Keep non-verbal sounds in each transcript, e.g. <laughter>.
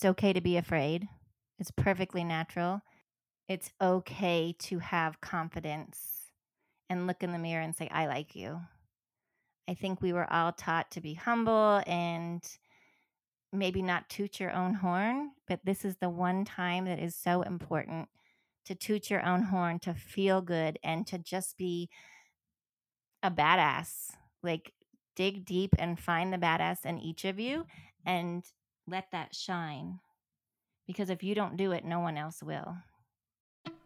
It's okay to be afraid. It's perfectly natural. It's okay to have confidence and look in the mirror and say, I like you. I think we were all taught to be humble and maybe not toot your own horn, but this is the one time that is so important to toot your own horn, to feel good, and to just be a badass. Like, dig deep and find the badass in each of you mm-hmm. and let that shine. Because if you don't do it, no one else will.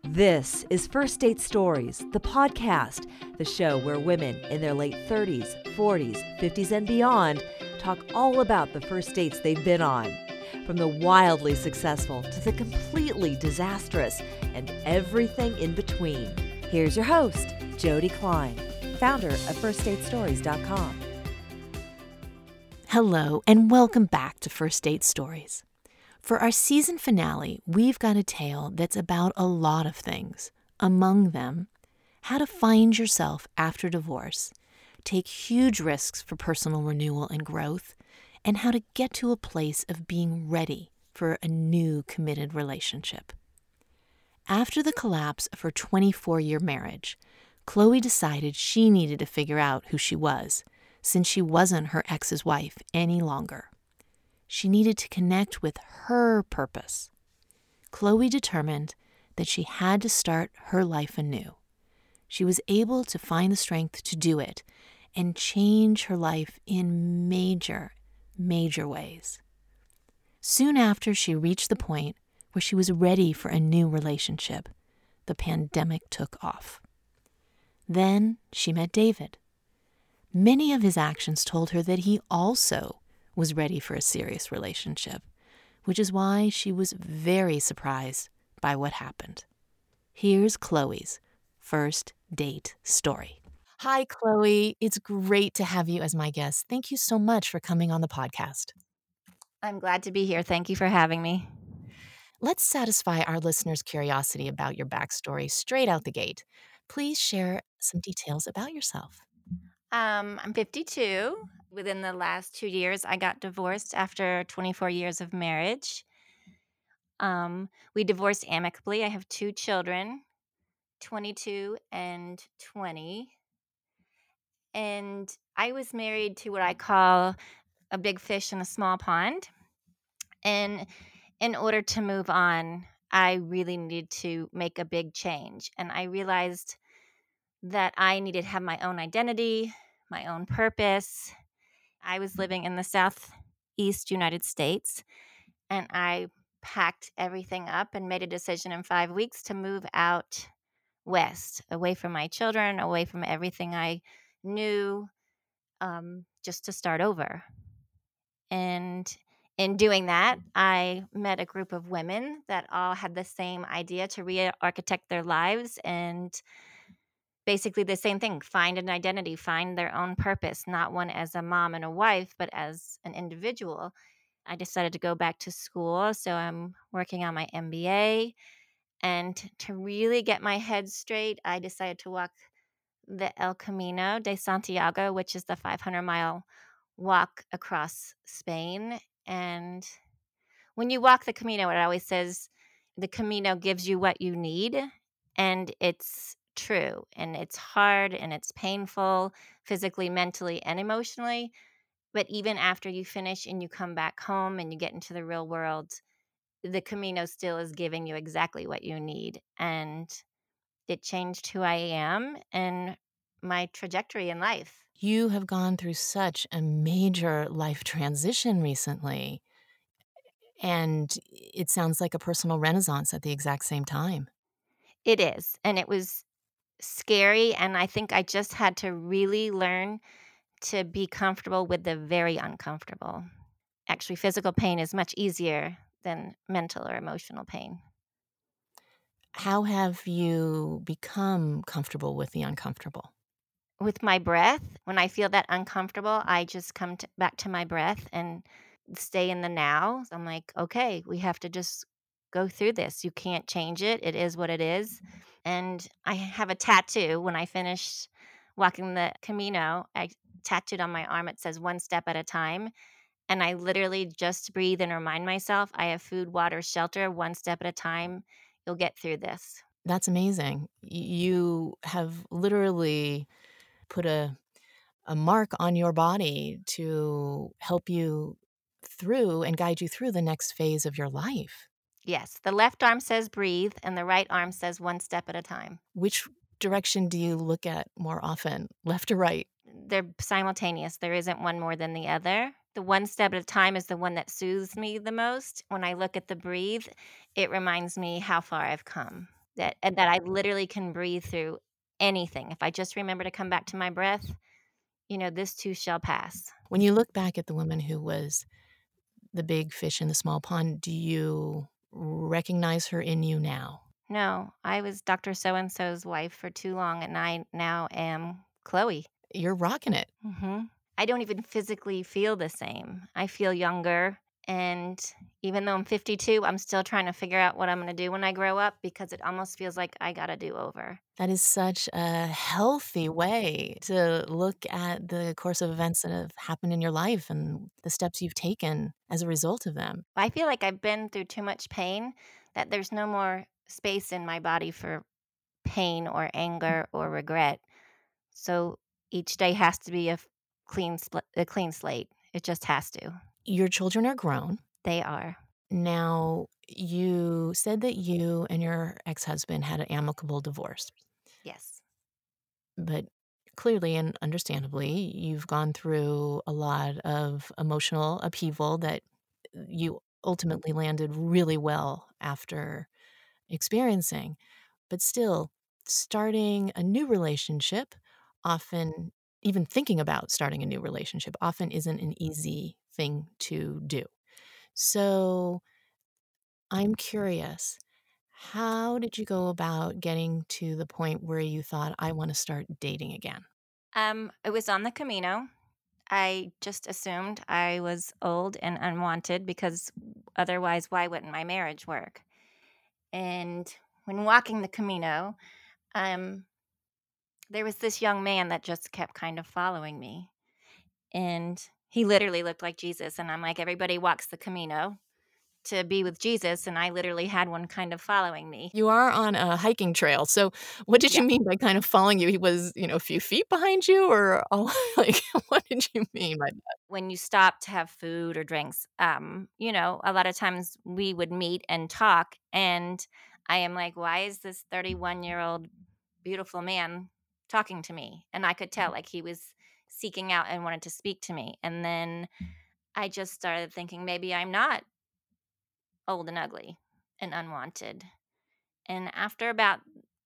This is First Date Stories, the podcast, the show where women in their late 30s, 40s, 50s, and beyond talk all about the first dates they've been on. From the wildly successful to the completely disastrous and everything in between. Here's your host, Jody Klein, founder of FirstDateStories.com. Hello, and welcome back to First Date Stories. For our season finale, we've got a tale that's about a lot of things. Among them, how to find yourself after divorce, take huge risks for personal renewal and growth, and how to get to a place of being ready for a new committed relationship. After the collapse of her 24 year marriage, Chloe decided she needed to figure out who she was, since she wasn't her ex's wife any longer. She needed to connect with her purpose. Chloe determined that she had to start her life anew. She was able to find the strength to do it and change her life in major, major ways. Soon after she reached the point where she was ready for a new relationship, the pandemic took off. Then she met David. Many of his actions told her that he also was ready for a serious relationship, which is why she was very surprised by what happened. Here's Chloe's first date story. Hi, Chloe. It's great to have you as my guest. Thank you so much for coming on the podcast. I'm glad to be here. Thank you for having me. Let's satisfy our listeners' curiosity about your backstory straight out the gate. Please share some details about yourself. Um, I'm 52. Within the last two years, I got divorced after 24 years of marriage. Um, we divorced amicably. I have two children, 22 and 20. And I was married to what I call a big fish in a small pond. And in order to move on, I really needed to make a big change. And I realized that I needed to have my own identity, my own purpose. I was living in the Southeast United States, and I packed everything up and made a decision in five weeks to move out west, away from my children, away from everything I knew, um, just to start over. And in doing that, I met a group of women that all had the same idea to re architect their lives and basically the same thing find an identity, find their own purpose, not one as a mom and a wife, but as an individual. I decided to go back to school. So I'm working on my MBA. And to really get my head straight, I decided to walk the El Camino de Santiago, which is the 500 mile walk across Spain. And when you walk the Camino, it always says the Camino gives you what you need. And it's true. And it's hard and it's painful physically, mentally, and emotionally. But even after you finish and you come back home and you get into the real world, the Camino still is giving you exactly what you need. And it changed who I am and my trajectory in life. You have gone through such a major life transition recently. And it sounds like a personal renaissance at the exact same time. It is. And it was scary. And I think I just had to really learn to be comfortable with the very uncomfortable. Actually, physical pain is much easier than mental or emotional pain. How have you become comfortable with the uncomfortable? With my breath, when I feel that uncomfortable, I just come to, back to my breath and stay in the now. I'm like, okay, we have to just go through this. You can't change it. It is what it is. Mm-hmm. And I have a tattoo when I finished walking the Camino. I tattooed on my arm, it says one step at a time. And I literally just breathe and remind myself I have food, water, shelter, one step at a time. You'll get through this. That's amazing. You have literally put a a mark on your body to help you through and guide you through the next phase of your life. Yes, the left arm says breathe, and the right arm says one step at a time. Which direction do you look at more often, left or right? They're simultaneous. There isn't one more than the other. The one step at a time is the one that soothes me the most. When I look at the breathe, it reminds me how far I've come. That and that I literally can breathe through anything. If I just remember to come back to my breath, you know, this too shall pass. When you look back at the woman who was the big fish in the small pond, do you recognize her in you now? No, I was Dr. So and so's wife for too long, and I now am Chloe. You're rocking it. hmm I don't even physically feel the same. I feel younger. And even though I'm 52, I'm still trying to figure out what I'm going to do when I grow up because it almost feels like I got to do over. That is such a healthy way to look at the course of events that have happened in your life and the steps you've taken as a result of them. I feel like I've been through too much pain that there's no more space in my body for pain or mm. anger or regret. So each day has to be a clean spl- a clean slate. It just has to. Your children are grown. They are. Now, you said that you and your ex husband had an amicable divorce, Yes. but clearly and understandably, you've gone through a lot of emotional upheaval that you ultimately landed really well after experiencing. But still, starting a new relationship often, even thinking about starting a new relationship, often isn't an easy thing to do. So I'm curious, how did you go about getting to the point where you thought, I want to start dating again? Um, it was on the Camino. I just assumed I was old and unwanted because otherwise, why wouldn't my marriage work? And when walking the Camino, um, there was this young man that just kept kind of following me. And he literally looked like Jesus. And I'm like, everybody walks the Camino to be with Jesus. And I literally had one kind of following me. You are on a hiking trail. So what did you mean by kind of following you? He was, you know, a few feet behind you or all, <laughs> like what did you mean by that? when you stop to have food or drinks, um, you know, a lot of times we would meet and talk. And I am like, why is this 31 year old beautiful man talking to me? And I could tell like he was seeking out and wanted to speak to me. And then I just started thinking maybe I'm not old and ugly and unwanted. And after about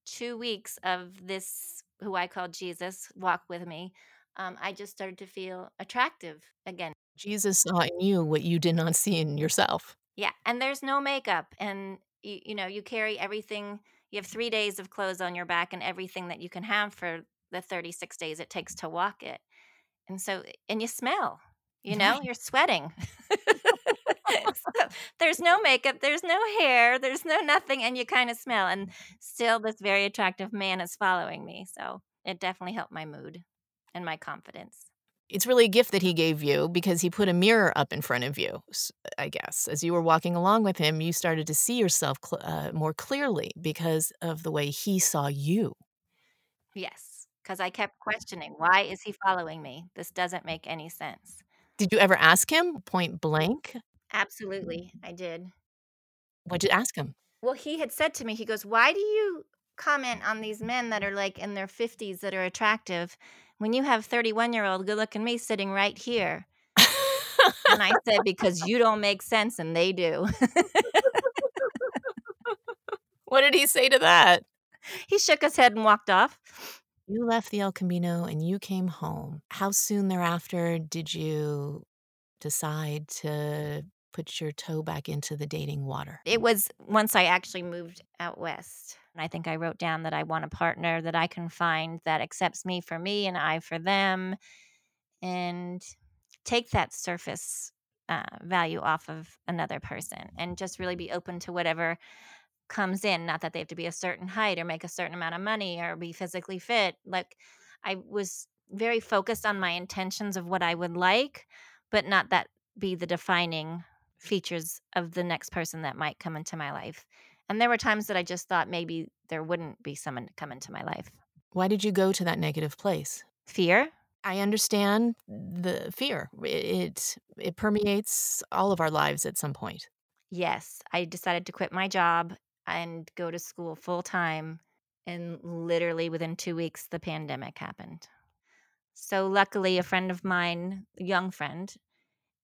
two weeks of this, who I call Jesus, walk with me, um, I just started to feel attractive again. Jesus saw in you what you did not see in yourself. Yeah, and there's no makeup, and you, you know you carry everything. You have three days of clothes on your back and everything that you can have for the 36 days it takes to walk it. And so, and you smell. You know, you're sweating. <laughs> <laughs> so there's no makeup, there's no hair, there's no nothing, and you kind of smell. And still, this very attractive man is following me. So it definitely helped my mood and my confidence. It's really a gift that he gave you because he put a mirror up in front of you, I guess. As you were walking along with him, you started to see yourself cl- uh, more clearly because of the way he saw you. Yes, because I kept questioning why is he following me? This doesn't make any sense. Did you ever ask him point blank? Absolutely, I did. What'd you ask him? Well, he had said to me, he goes, Why do you comment on these men that are like in their 50s that are attractive when you have 31 year old good looking me sitting right here? And I said, Because you don't make sense and they do. <laughs> what did he say to that? he shook his head and walked off. You left the El Camino and you came home. How soon thereafter did you decide to put your toe back into the dating water? It was once I actually moved out west. And I think I wrote down that I want a partner that I can find that accepts me for me and I for them and take that surface uh, value off of another person and just really be open to whatever comes in. Not that they have to be a certain height or make a certain amount of money or be physically fit. Like I was very focused on my intentions of what I would like, but not that be the defining features of the next person that might come into my life. And there were times that I just thought maybe there wouldn't be someone to come into my life. Why did you go to that negative place? Fear. I understand the fear. It it permeates all of our lives at some point. Yes, I decided to quit my job and go to school full time and literally within 2 weeks the pandemic happened. So luckily a friend of mine, young friend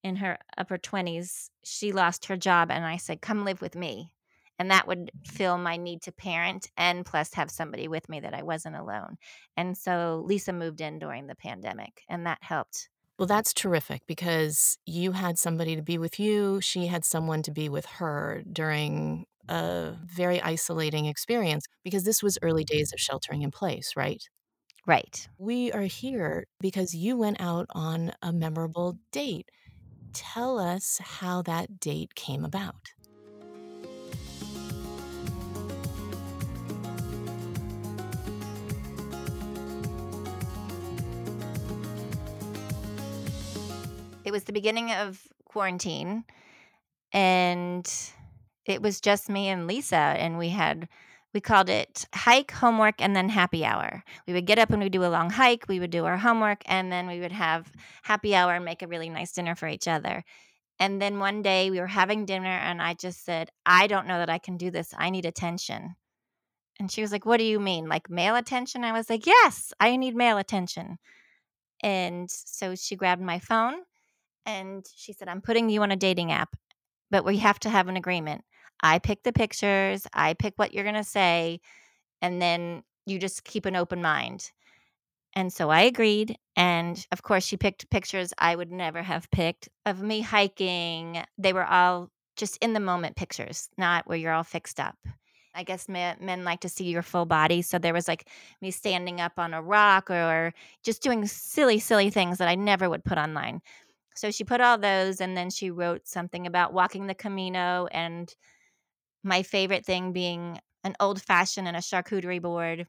in her upper 20s, she lost her job and I said, "Come live with me." and that would fill my need to parent and plus have somebody with me that I wasn't alone. And so Lisa moved in during the pandemic and that helped. Well, that's terrific because you had somebody to be with you, she had someone to be with her during a very isolating experience because this was early mm-hmm. days of sheltering in place, right? Right. We are here because you went out on a memorable date. Tell us how that date came about. It was the beginning of quarantine and it was just me and Lisa and we had we called it hike, homework, and then happy hour. We would get up and we'd do a long hike, we would do our homework, and then we would have happy hour and make a really nice dinner for each other. And then one day we were having dinner and I just said, I don't know that I can do this. I need attention. And she was like, What do you mean? Like male attention? I was like, Yes, I need male attention. And so she grabbed my phone and she said, I'm putting you on a dating app, but we have to have an agreement. I pick the pictures, I pick what you're going to say, and then you just keep an open mind. And so I agreed. And of course, she picked pictures I would never have picked of me hiking. They were all just in the moment pictures, not where you're all fixed up. I guess men, like to see your full body. So there was like me standing up on a rock or just doing silly, silly things that I never would put online. So she put all those and then she wrote something about walking the Camino and my favorite thing being an old fashioned and a charcuterie board.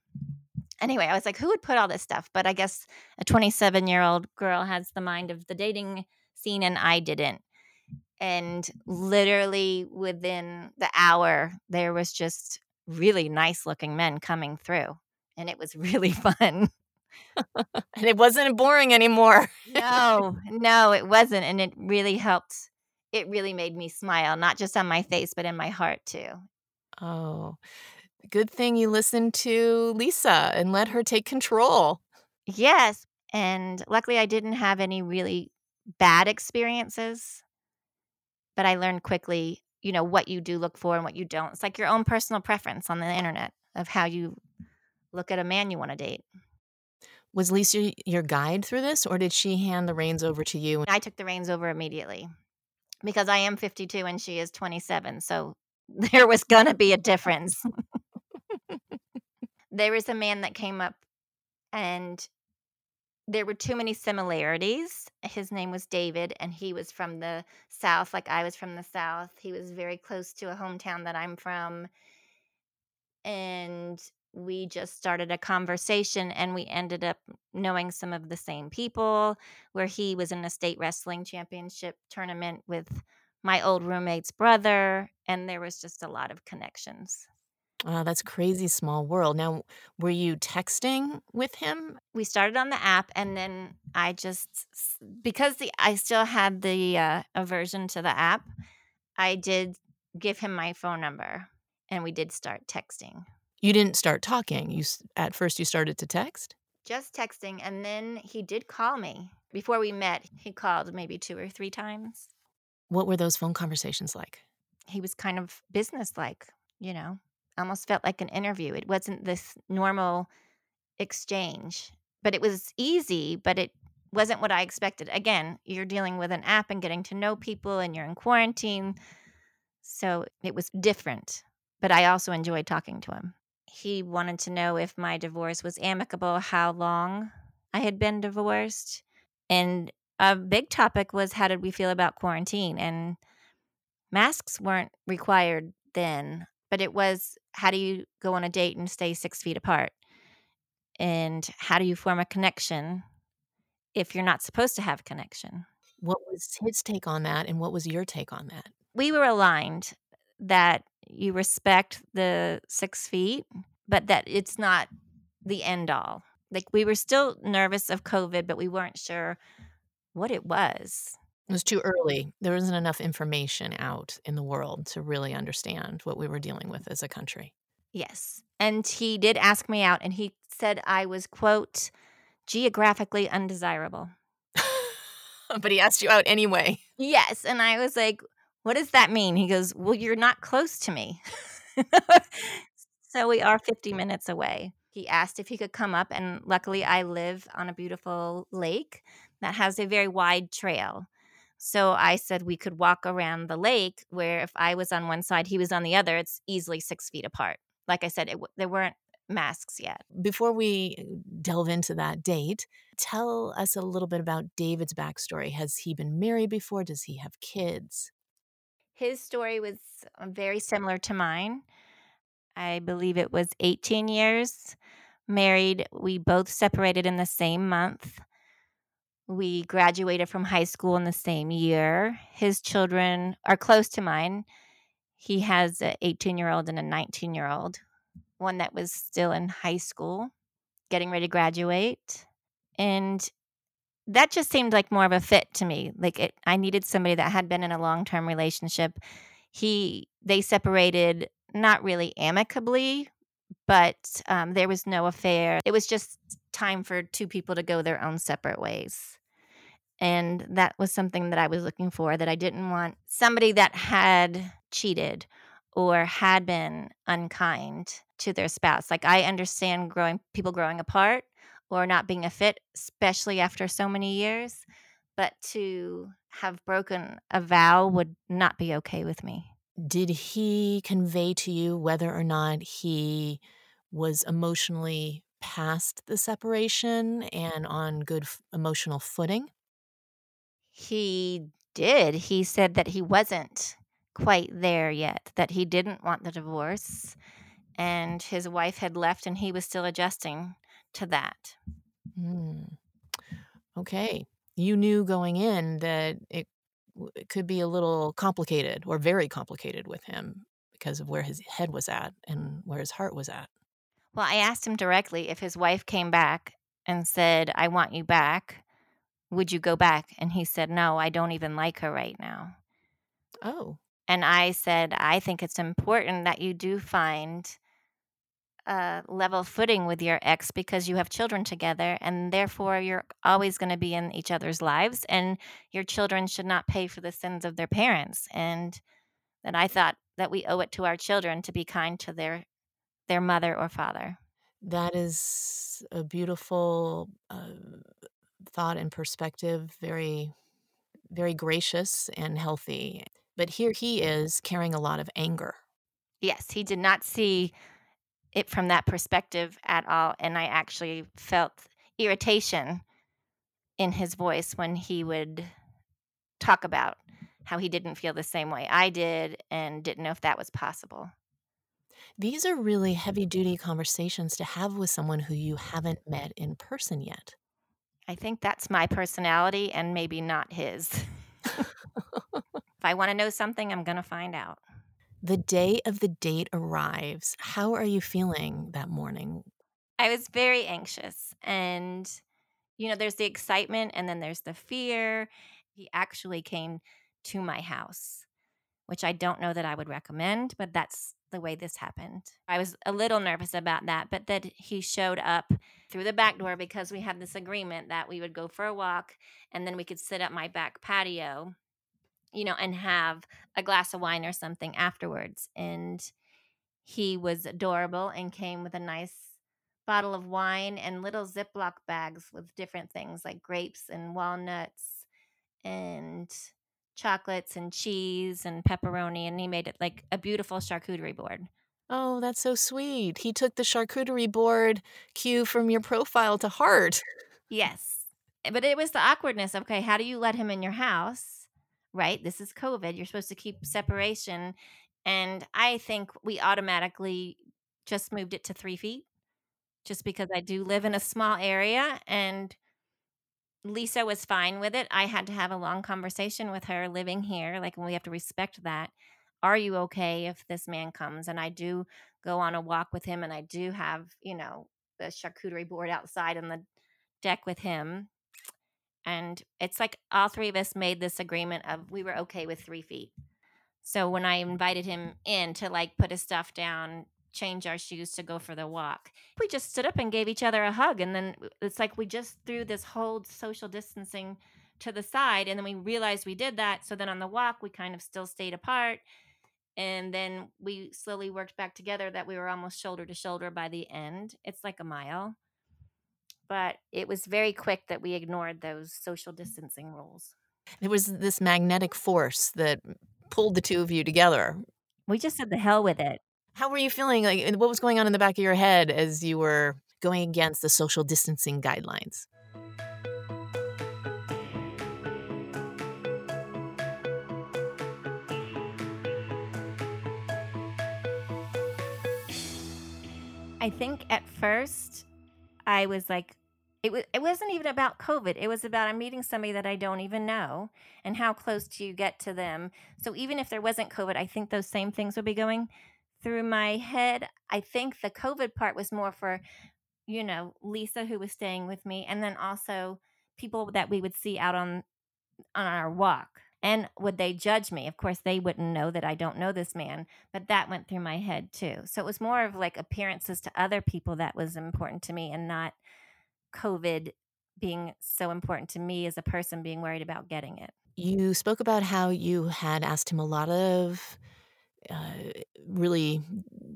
Anyway, I was like, who would put all this stuff? But I guess a 27 year old girl has the mind of the dating scene and I didn't. And literally within the hour, there was just really nice looking men coming through. And it was <laughs> really fun. <laughs> and it wasn't boring anymore. no, no, it wasn't. And it really helped. It really made me smile, not just on my face, but in my heart too. Oh, good thing you listened to Lisa and let her take control. Yes. And luckily, I didn't have any really bad experiences, but I learned quickly, you know, what you do look for and what you don't. It's like your own personal preference on the internet of how you look at a man you want to date. Was Lisa your guide through this, or did she hand the reins over to you? I took the reins over immediately because I am 52 and she is 27. So <laughs> there was going to be a difference. <laughs> there was a man that came up and there were too many similarities. His name was David, and he was from the South, like I was from the South. He was very close to a hometown that I'm from. And we just started a conversation and we ended up knowing some of the same people where he was in a state wrestling championship tournament with my old roommate's brother and there was just a lot of connections Oh, that's crazy small world. Now, were you texting with him? We started on the app, and then I just because the I still had the uh, aversion to the app, I did give him my phone number, and we did start texting. You didn't start talking. You at first you started to text? Just texting and then he did call me. Before we met, he called maybe 2 or 3 times. What were those phone conversations like? He was kind of businesslike, you know. Almost felt like an interview. It wasn't this normal exchange, but it was easy, but it wasn't what I expected. Again, you're dealing with an app and getting to know people and you're in quarantine. So it was different, but I also enjoyed talking to him he wanted to know if my divorce was amicable, how long I had been divorced. And a big topic was how did we feel about quarantine? And masks weren't required then, but it was how do you go on a date and stay six feet apart? And how do you form a connection if you're not supposed to have a connection? What was his take on that, and what was your take on that? We were aligned that you respect the 6 feet, but that it's not the end all. Like, we were still nervous of COVID, but we weren't sure what it was. It was too early. There wasn't enough information out in the world to really understand what we were dealing with as a country. Yes. And he did ask me out, and he said I was, quote, geographically undesirable. <laughs> but he asked you out anyway. Yes. And I was like, what does that mean? He goes, well, you're not close to me. <laughs> so we are 50 minutes away. He asked if he could come up, and luckily, I live on a beautiful lake that has a very wide trail. So I said we could walk around the lake where if I was on one side, he was on the other, it's easily six feet apart. Like I said, it, there weren't masks yet. Before we uh, delve into that date, tell us a little bit about David's backstory. Has he been married before? Does he have kids? His story was uh, very similar to mine. I believe it was 18 years married. We both separated in the same month. We graduated from high school in the same year. His children are close to mine. He has an 18 year old and a 19 year old, one that was still in high school, getting ready to graduate. And that just seemed like more of a fit to me. Like it, I needed somebody that had been in a long term relationship. He, they separated not really amicably, but um, there was no affair. It was just time for two people to go their own separate ways. And that was something that I was looking for that I didn't want somebody that had cheated or had been unkind to their spouse. Like I understand growing people growing apart or not being a fit, especially after so many years, but to have broken a vow would not be okay with me. Did he convey to you whether or not he was emotionally past the separation and on good f- emotional footing? He did. He said that he wasn't quite there yet, that he didn't want the divorce, and his wife had left and he was still adjusting to that. Mm. Okay. You knew going in that it, it could be a little complicated or very complicated with him because of where his head was at and where his heart was at. Well, I asked him directly if his wife came back and said, I want you back, would you go back? And he said, No, I don't even like her right now. Oh. And I said, I think it's important that you do find a level footing with your ex because you have children together and therefore you're always going to be in each other's lives and your children should not pay for the sins of their parents and that I thought that we owe it to our children to be kind to their their mother or father. That is a beautiful uh, thought and perspective, very very gracious and healthy. But here he is carrying a lot of anger. Yes, he did not see it from that perspective at all. And I actually felt irritation in his voice when he would talk about how he didn't feel the same way I did and didn't know if that was possible. These are really heavy duty conversations to have with someone who you haven't met in person yet. I think that's my personality and maybe not his. <laughs> if I want to know something, I'm going to find out. The day of the date arrives. How are you feeling that morning? I was very anxious. And, you know, there's the excitement and then there's the fear. He actually came to my house, which I don't know that I would recommend, but that's the way this happened. I was a little nervous about that, but that he showed up through the back door because we had this agreement that we would go for a walk and then we could sit at my back patio you know, and have a glass of wine or something afterwards. And he was adorable and came with a nice bottle of wine and little Ziploc bags with different things like grapes and walnuts and chocolates and cheese and pepperoni. And he made it like a beautiful charcuterie board. Oh, that's so sweet. He took the charcuterie board cue from your profile to heart. Yes. But it was the awkwardness. Okay, how do you let him in your house? Right? This is COVID. You're supposed to keep separation. And I think we automatically just moved it to three feet just because I do live in a small area and Lisa was fine with it. I had to have a long conversation with her living here. Like, we have to respect that. Are you okay if this man comes? And I do go on a walk with him, and I do have, you know, the charcuterie board outside on the deck with him. And it's like all three of us made this agreement of we were okay with three feet. So when I invited him in to like put his stuff down, change our shoes to go for the walk, we just stood up and gave each other a hug. And then it's like we just threw this whole social distancing to the side. And then we realized we did that. So then on the walk, we kind of still stayed apart. And then we slowly worked back together that we were almost shoulder to shoulder by the end. It's like a mile. But it was very quick that we ignored those social distancing rules. It was this magnetic force that pulled the two of you together. We just said the hell with it. How were you feeling? Like, what was going on in the back of your head as you were going against the social distancing guidelines? I think at first I was like, it, was, it wasn't even about COVID. It was about I'm meeting somebody that I don't even know and how close do you get to them. So even if there wasn't COVID, I think those same things would be going through my head. I think the COVID part was more for, you know, Lisa who was staying with me and then also people that we would see out on on our walk. And would they judge me? Of course, they wouldn't know that I don't know this man, but that went through my head too. So it was more of like appearances to other people that was important to me and not COVID being so important to me as a person being worried about getting it. You spoke about how you had asked him a lot of uh, really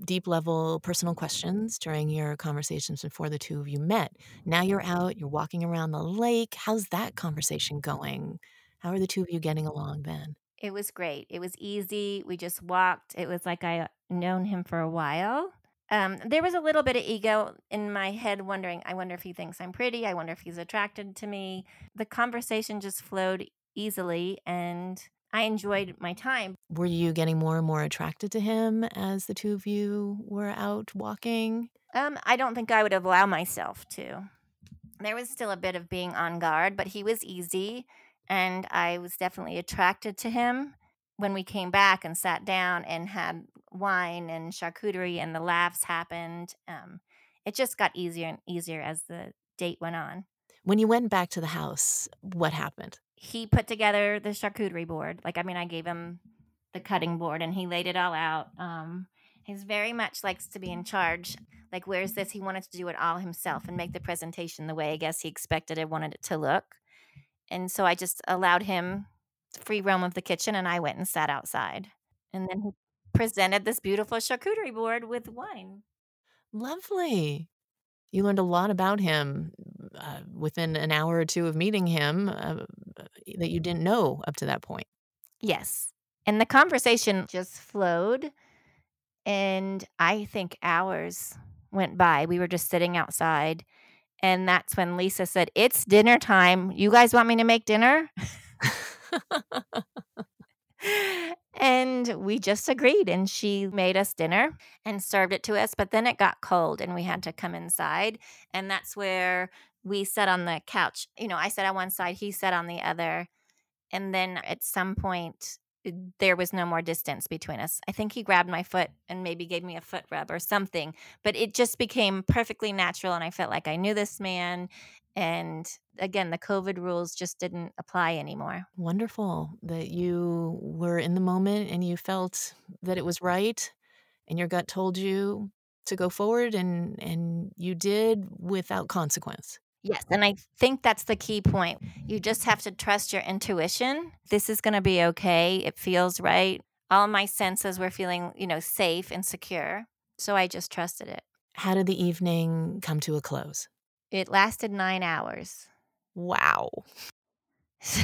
deep level personal questions during your conversations before the two of you met. Now you're out, you're walking around the lake. How's that conversation going? How are the two of you getting along then? It was great. It was easy. We just walked. It was like I known him for a while. Um, there was a little bit of ego in my head, wondering, I wonder if he thinks I'm pretty. I wonder if he's attracted to me. The conversation just flowed easily and I enjoyed my time. Were you getting more and more attracted to him as the two of you were out walking? Um, I don't think I would allow myself to. There was still a bit of being on guard, but he was easy and I was definitely attracted to him when we came back and sat down and had wine and charcuterie and the laughs happened, um, it just got easier and easier as the date went on. When you went back to the house, what happened? He put together the charcuterie board. Like, I mean, I gave him the cutting board and he laid it all out. Um, he's very much likes to be in charge. Like, where's this? He wanted to do it all himself and make the presentation the way I guess he expected it, wanted it to look. And so I just allowed him free roam of the kitchen and I went and sat outside. And then he presented this beautiful charcuterie board with wine. Lovely. You learned a lot about him uh, within an hour or two of meeting him uh, that you didn't know up to that point. Yes. And the conversation just flowed. And I think hours went by. We were just sitting outside. And that's when Lisa said, It's dinner time. You guys want me to make dinner? <laughs> and we just agreed and she made us dinner and served it to us but then it got cold and we had to come inside and that's where we sat on the couch you know i sat on one side he sat on the other and then at some point there was no more distance between us. I think he grabbed my foot and maybe gave me a foot rub or something, but it just became perfectly natural. And I felt like I knew this man and again, the COVID rules just didn't apply anymore. Wonderful that you were in the moment and you felt that it was right and your gut told you to go forward and and you did without consequence. Yes, and I think that's the key point. You just have to trust your intuition. This is going to be okay. It feels right. All my senses were feeling, you know, safe and secure. So I just trusted it. How did the evening come to a close? It lasted nine hours. Wow. <laughs>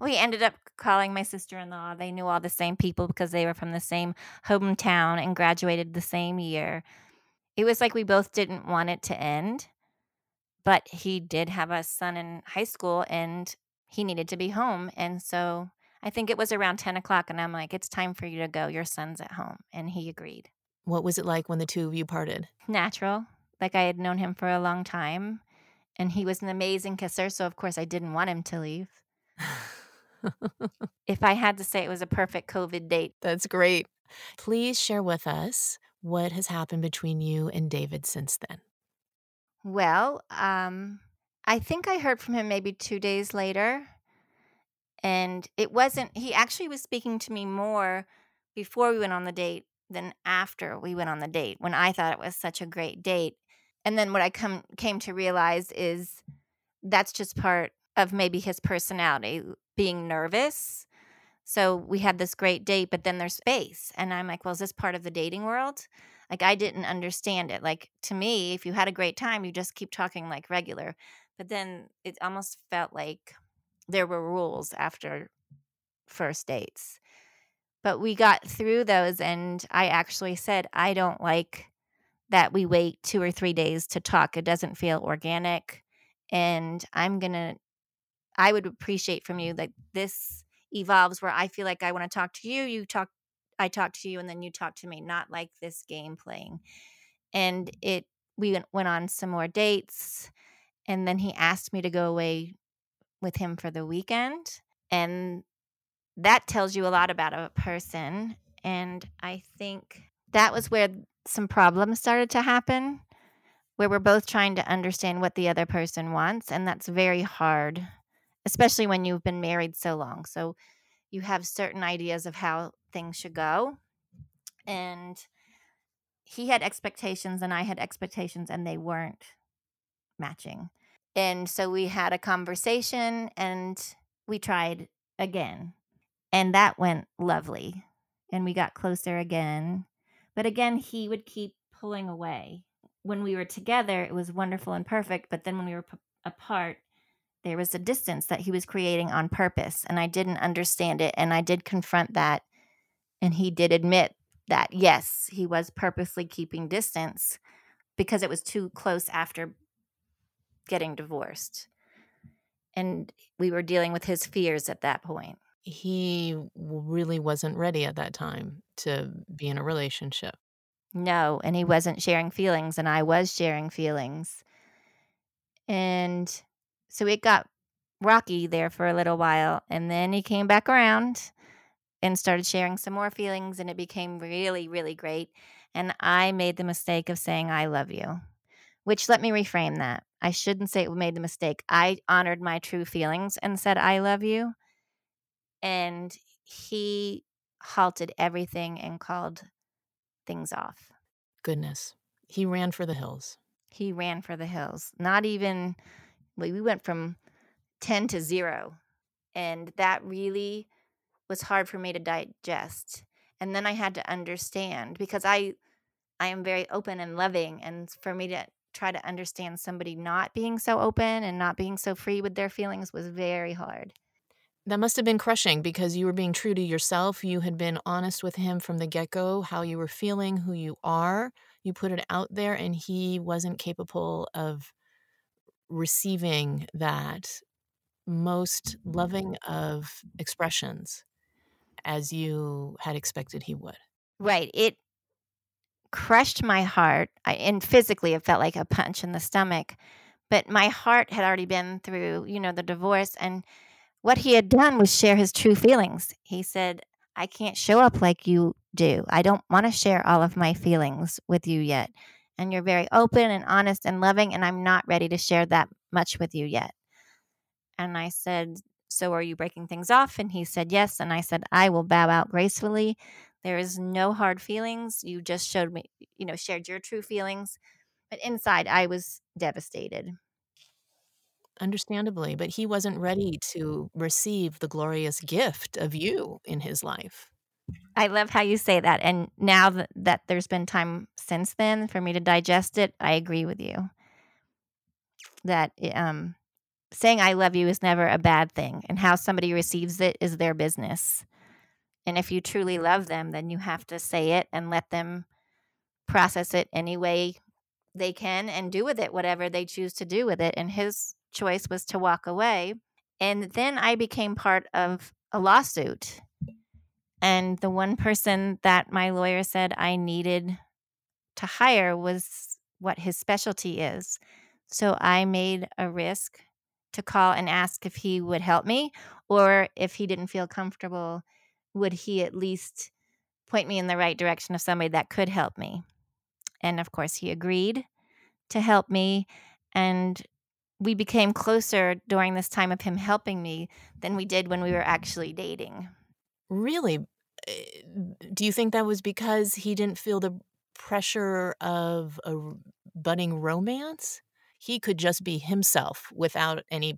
we ended up calling my sister in law. They knew all the same people because they were from the same hometown and graduated the same year. It was like we both didn't want it to end, but he did have a son in high school and he needed to be home. And so I think it was around 10 o'clock, and I'm like, it's time for you to go. Your son's at home. And he agreed. What was it like when the two of you parted? Natural like I had known him for a long time. And he was an amazing kisser. So, of course, I didn't want him to leave. <laughs> if I had to say it was a perfect COVID date. That's great. Please share with us what has happened between you and David since then. Well, um, I think I heard from him maybe two days later. And it wasn't, he actually was speaking to me more before we went on the date than after we went on the date when I thought it was such a great date. And then what I come came to realize is that's just part of maybe his personality, being nervous. So we had this great date, but then there's space. And I'm like, well, is this part of the dating world? Like I didn't understand it. Like to me, if you had a great time, you just keep talking like regular. But then it almost felt like there were rules after first dates. But we got through those and I actually said I don't like that we wait 2 or 3 days to talk. It doesn't feel organic and I'm going to I would appreciate from you that this evolves where I feel like I want to talk to you, you talk I talk to you and then you talk to me, not like this game playing. And it we went on some more dates and then he asked me to go away with him for the weekend and that tells you a lot about a person and I think that was where some problems started to happen where we're both trying to understand what the other person wants and that's very hard especially when you've been married so long so you have certain ideas of how things should go. And he had expectations and I had expectations and they weren't matching. And so we had a conversation and we tried again. And that went lovely. And we got closer again. But again, he would keep pulling away. When we were together, it was wonderful and perfect. But then when we were p- apart, there was a distance that he was creating on purpose. And I didn't understand it. And I did confront that and he did admit that, yes, he was purposely keeping distance because it was too close after getting divorced. And we were dealing with his fears at that point. He really wasn't ready at that time to be in a relationship. No, and he wasn't sharing feelings, and I was sharing feelings. And so it got rocky there for a little while. And then he came back around and started sharing some more feelings, and it became really, really great. And I made the mistake of saying, I love you, which let me reframe that. I shouldn't say it made the mistake. I honored my true feelings and said, I love you. And he halted everything and called things off. Goodness. He ran for the hills. He ran for the hills. Not even, we went from 10 to zero. And that really was hard for me to digest. And then I had to understand because I I am very open and loving and for me to try to understand somebody not being so open and not being so free with their feelings was very hard. That must have been crushing because you were being true to yourself. You had been honest with him from the get go, how you were feeling, who you are. You put it out there, and he wasn't capable of receiving that most loving of expressions as you had expected he would. Right. It crushed my heart. I, and physically, it felt like a punch in the stomach. But my heart had already been through, you know, the divorce. And what he had done was share his true feelings. He said, I can't show up like you do. I don't want to share all of my feelings with you yet. And you're very open and honest and loving, and I'm not ready to share that much with you yet. And I said, so are you breaking things off? And he said, Yes. And I said, I will bow out gracefully. There is no hard feelings. You just showed me, you know, shared your true feelings. But inside, I was devastated. Understandably, but he wasn't ready to receive the glorious gift of you in his life. I love how you say that. And now that, there's been time since then for me to digest it, I agree with you. That um, saying I love you is never a bad thing, and how somebody receives it is their business. And if you truly love them, then you have to say it and let them process it any way they can and do with it whatever they choose to do with it. And his choice was to walk away. And then I became part of a lawsuit. And the one person that my lawyer said I needed to hire was what his specialty is So I made a risk to call and ask if he would help me, or if he didn't feel comfortable, would he at least point me in the right direction of somebody that could help me? And of course, he agreed to help me. And we became closer during this time of him helping me than we did when we were actually dating. Really? Eh, do you think that was because he didn't feel the pressure of a budding romance? He could just be himself without any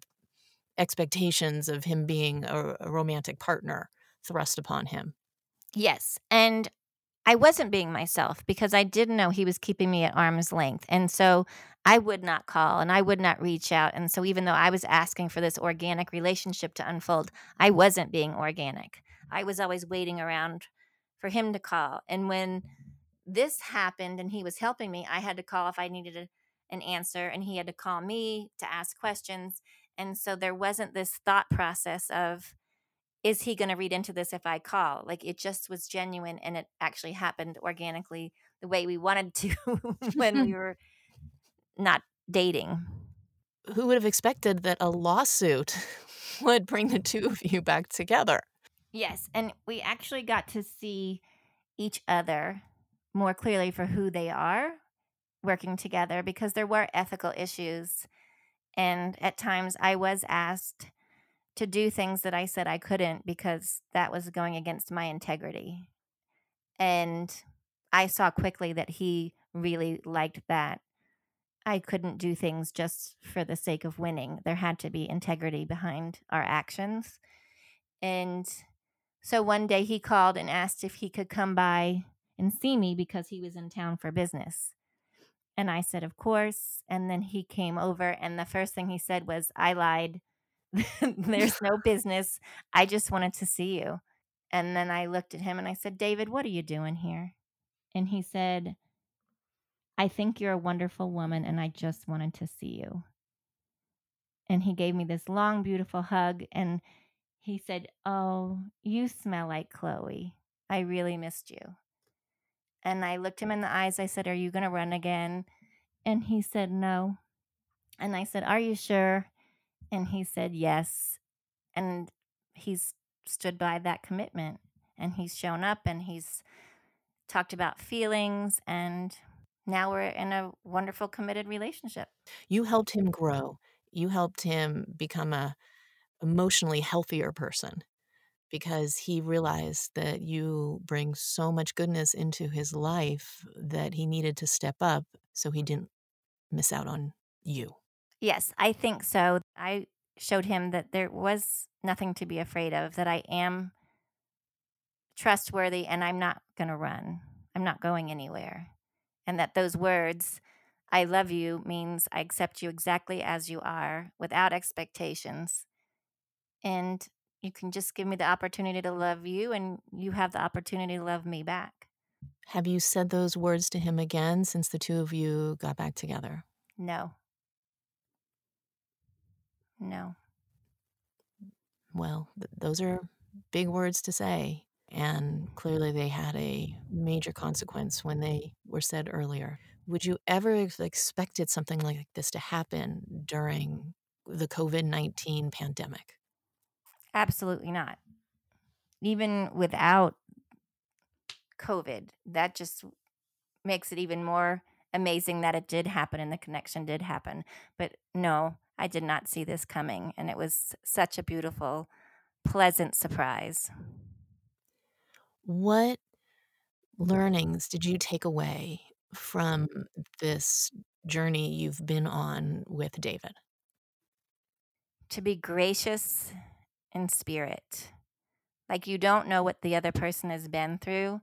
expectations of him being a, a romantic partner thrust upon him. Yes. And I wasn't being myself because I didn't know he was keeping me at arm's length. And so I would not call and I would not reach out. And so even though I was asking for this organic relationship to unfold, I wasn't being organic. I was always waiting around for him to call. And when this happened and he was helping me, I had to call if I needed a, an answer and he had to call me to ask questions. And so there wasn't this thought process of, is he going to read into this if I call? Like it just was genuine and it actually happened organically the way we wanted to <laughs> when we <laughs> were not dating. Who would have expected that a lawsuit <laughs> would bring the two of you back together? Yes. And we actually got to see each other more clearly for who they are working together because there were ethical issues. And at times I was asked to do things that I said I couldn't because that was going against my integrity. And I saw quickly that he really liked that. I couldn't do things just for the sake of winning. There had to be integrity behind our actions. And so one day he called and asked if he could come by and see me because he was in town for business. And I said, Of course. And then he came over, and the first thing he said was, I lied. <laughs> There's <laughs> no business. I just wanted to see you. And then I looked at him and I said, David, what are you doing here? And he said, I think you're a wonderful woman and I just wanted to see you. And he gave me this long, beautiful hug and he said, Oh, you smell like Chloe. I really missed you. And I looked him in the eyes. I said, Are you going to run again? And he said, No. And I said, Are you sure? And he said, Yes. And he's stood by that commitment and he's shown up and he's talked about feelings and now we're in a wonderful committed relationship. You helped him grow. You helped him become a emotionally healthier person because he realized that you bring so much goodness into his life that he needed to step up so he didn't miss out on you. Yes, I think so. I showed him that there was nothing to be afraid of, that I am trustworthy and I'm not going to run. I'm not going anywhere. And that those words, I love you, means I accept you exactly as you are without expectations. And you can just give me the opportunity to love you, and you have the opportunity to love me back. Have you said those words to him again since the two of you got back together? No. No. Well, th- those are big words to say. And clearly, they had a major consequence when they were said earlier. Would you ever have expected something like this to happen during the COVID 19 pandemic? Absolutely not. Even without COVID, that just makes it even more amazing that it did happen and the connection did happen. But no, I did not see this coming. And it was such a beautiful, pleasant surprise. What learnings did you take away from this journey you've been on with David? To be gracious in spirit. Like you don't know what the other person has been through.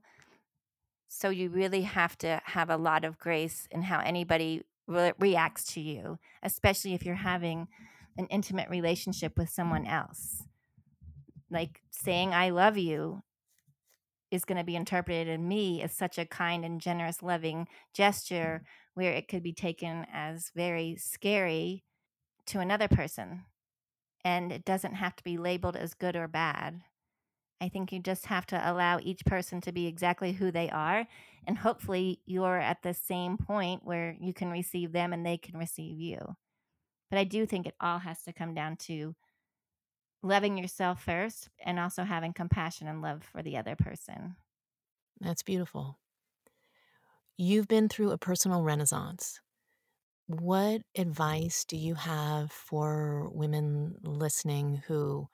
So you really have to have a lot of grace in how anybody re- reacts to you, especially if you're having an intimate relationship with someone else. Like saying, I love you is going to be interpreted in me as such a kind and generous, loving gesture, where it could be taken as very scary to another person. And it doesn't have to be labeled as good or bad. I think you just have to allow each person to be exactly who they are. And hopefully, you're at the same point where you can receive them and they can receive you. But I do think it all has to come down to loving yourself first and also having compassion and love for the other person. That's beautiful. You've been through a personal renaissance. What advice do you have for women listening who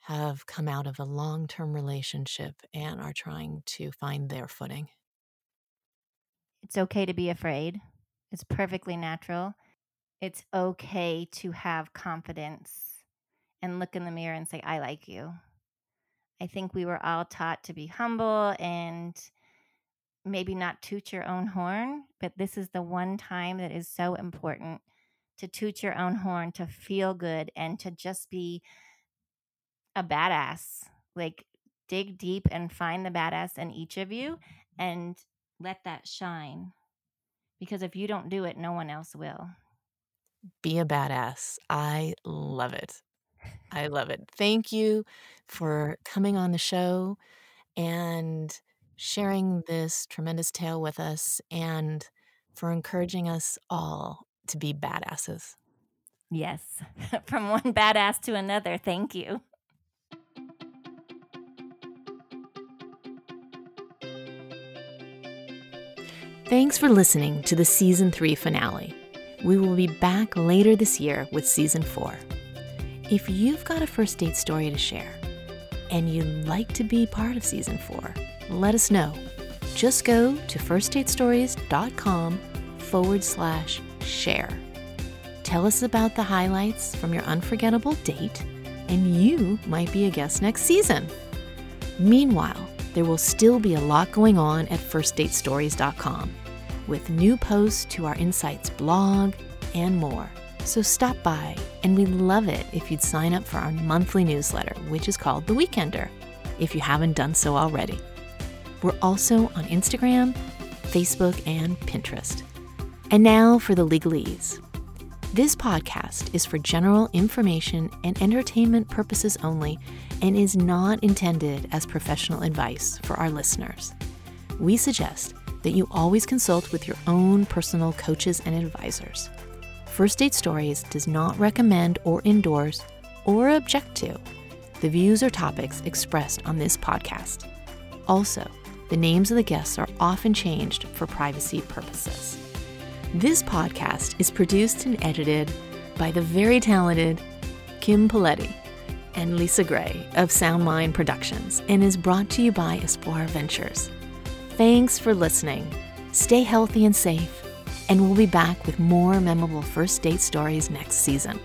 have come out of a long term relationship and are trying to find their footing? It's okay to be afraid, it's perfectly natural. It's okay to have confidence and look in the mirror and say, I like you. I think we were all taught to be humble and maybe not toot your own horn, but this is the one time that is so important to toot your own horn, to feel good, and to just be a badass. Like, dig deep and find the badass in each of you and let that shine. Because if you don't do it, no one else will. Be a badass. I love it. I love it. Thank you for coming on the show and sharing this tremendous tale with us and for encouraging us all to be badasses. Yes, <laughs> from one badass to another. Thank you. Thanks for listening to the season three finale. We will be back later this year with season four. If you've got a first date story to share and you'd like to be part of season four, let us know. Just go to firstdatestories.com forward slash share. Tell us about the highlights from your unforgettable date, and you might be a guest next season. Meanwhile, there will still be a lot going on at firstdatestories.com with new posts to our Insights blog and more. So stop by, and we'd love it if you'd sign up for our monthly newsletter, which is called The Weekender, if you haven't done so already. We're also on Instagram, Facebook, and Pinterest. And now for the legalese. This podcast is for general information and entertainment purposes only and is not intended as professional advice for our listeners. We suggest that you always consult with your own personal coaches and advisors. First Date Stories does not recommend or endorse or object to the views or topics expressed on this podcast. Also, the names of the guests are often changed for privacy purposes. This podcast is produced and edited by the very talented Kim Paletti and Lisa Gray of Soundmind Productions and is brought to you by Espora Ventures. Thanks for listening. Stay healthy and safe and we'll be back with more memorable first date stories next season.